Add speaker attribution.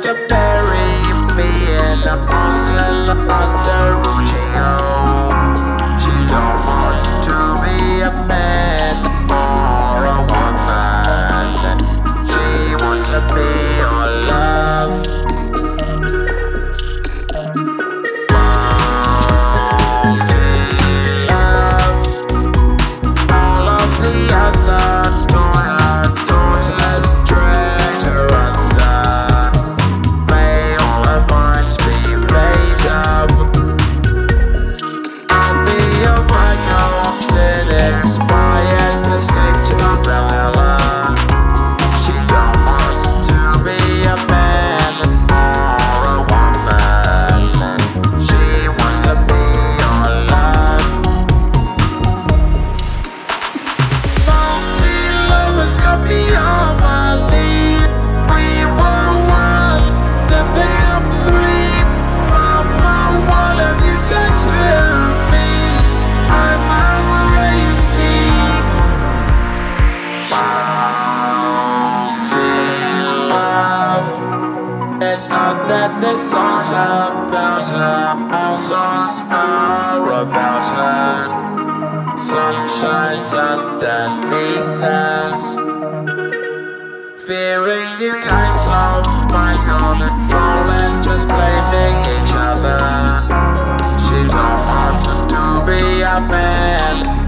Speaker 1: to bury me in the most under It's not that the songs about her, all songs are about her. Sun shines underneath us. Fearing new kinds of mind control and just blaming each other. She don't want to be a man